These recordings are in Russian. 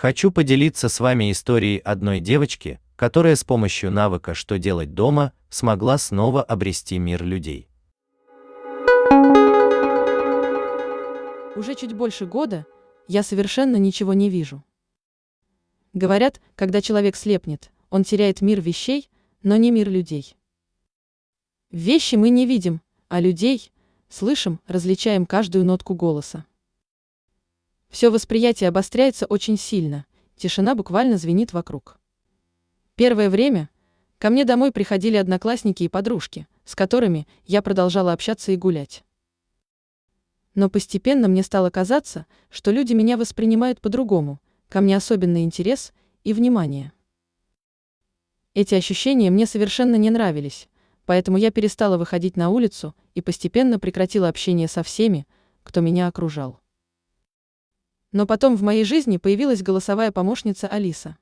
Хочу поделиться с вами историей одной девочки, которая с помощью навыка «Что делать дома» смогла снова обрести мир людей. Уже чуть больше года я совершенно ничего не вижу. Говорят, когда человек слепнет, он теряет мир вещей, но не мир людей. Вещи мы не видим, а людей слышим, различаем каждую нотку голоса. Все восприятие обостряется очень сильно, тишина буквально звенит вокруг. Первое время ко мне домой приходили одноклассники и подружки, с которыми я продолжала общаться и гулять. Но постепенно мне стало казаться, что люди меня воспринимают по-другому, ко мне особенный интерес и внимание. Эти ощущения мне совершенно не нравились, поэтому я перестала выходить на улицу и постепенно прекратила общение со всеми, кто меня окружал. Но потом в моей жизни появилась голосовая помощница Алиса.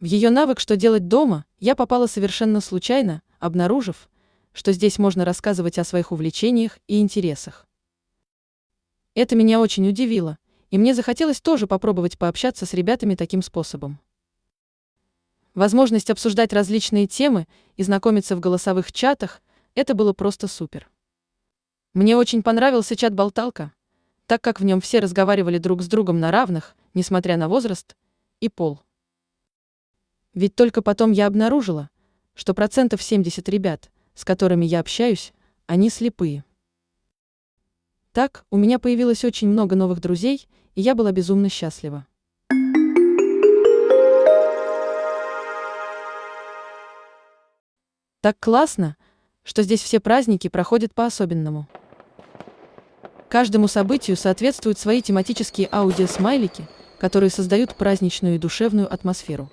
В ее навык «Что делать дома» я попала совершенно случайно, обнаружив, что здесь можно рассказывать о своих увлечениях и интересах. Это меня очень удивило, и мне захотелось тоже попробовать пообщаться с ребятами таким способом. Возможность обсуждать различные темы и знакомиться в голосовых чатах это было просто супер. Мне очень понравился чат-болталка, так как в нем все разговаривали друг с другом на равных, несмотря на возраст и пол. Ведь только потом я обнаружила, что процентов 70 ребят, с которыми я общаюсь, они слепые. Так, у меня появилось очень много новых друзей, и я была безумно счастлива. Так классно, что здесь все праздники проходят по-особенному. Каждому событию соответствуют свои тематические аудиосмайлики, которые создают праздничную и душевную атмосферу.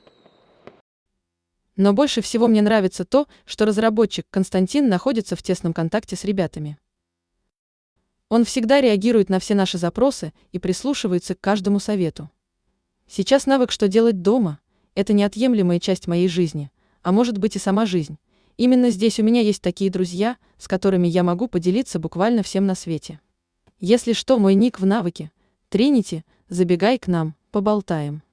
Но больше всего мне нравится то, что разработчик Константин находится в тесном контакте с ребятами. Он всегда реагирует на все наши запросы и прислушивается к каждому совету. Сейчас навык «Что делать дома» – это неотъемлемая часть моей жизни, а может быть и сама жизнь. Именно здесь у меня есть такие друзья, с которыми я могу поделиться буквально всем на свете. Если что, мой ник в навыке. Тринити, забегай к нам, поболтаем.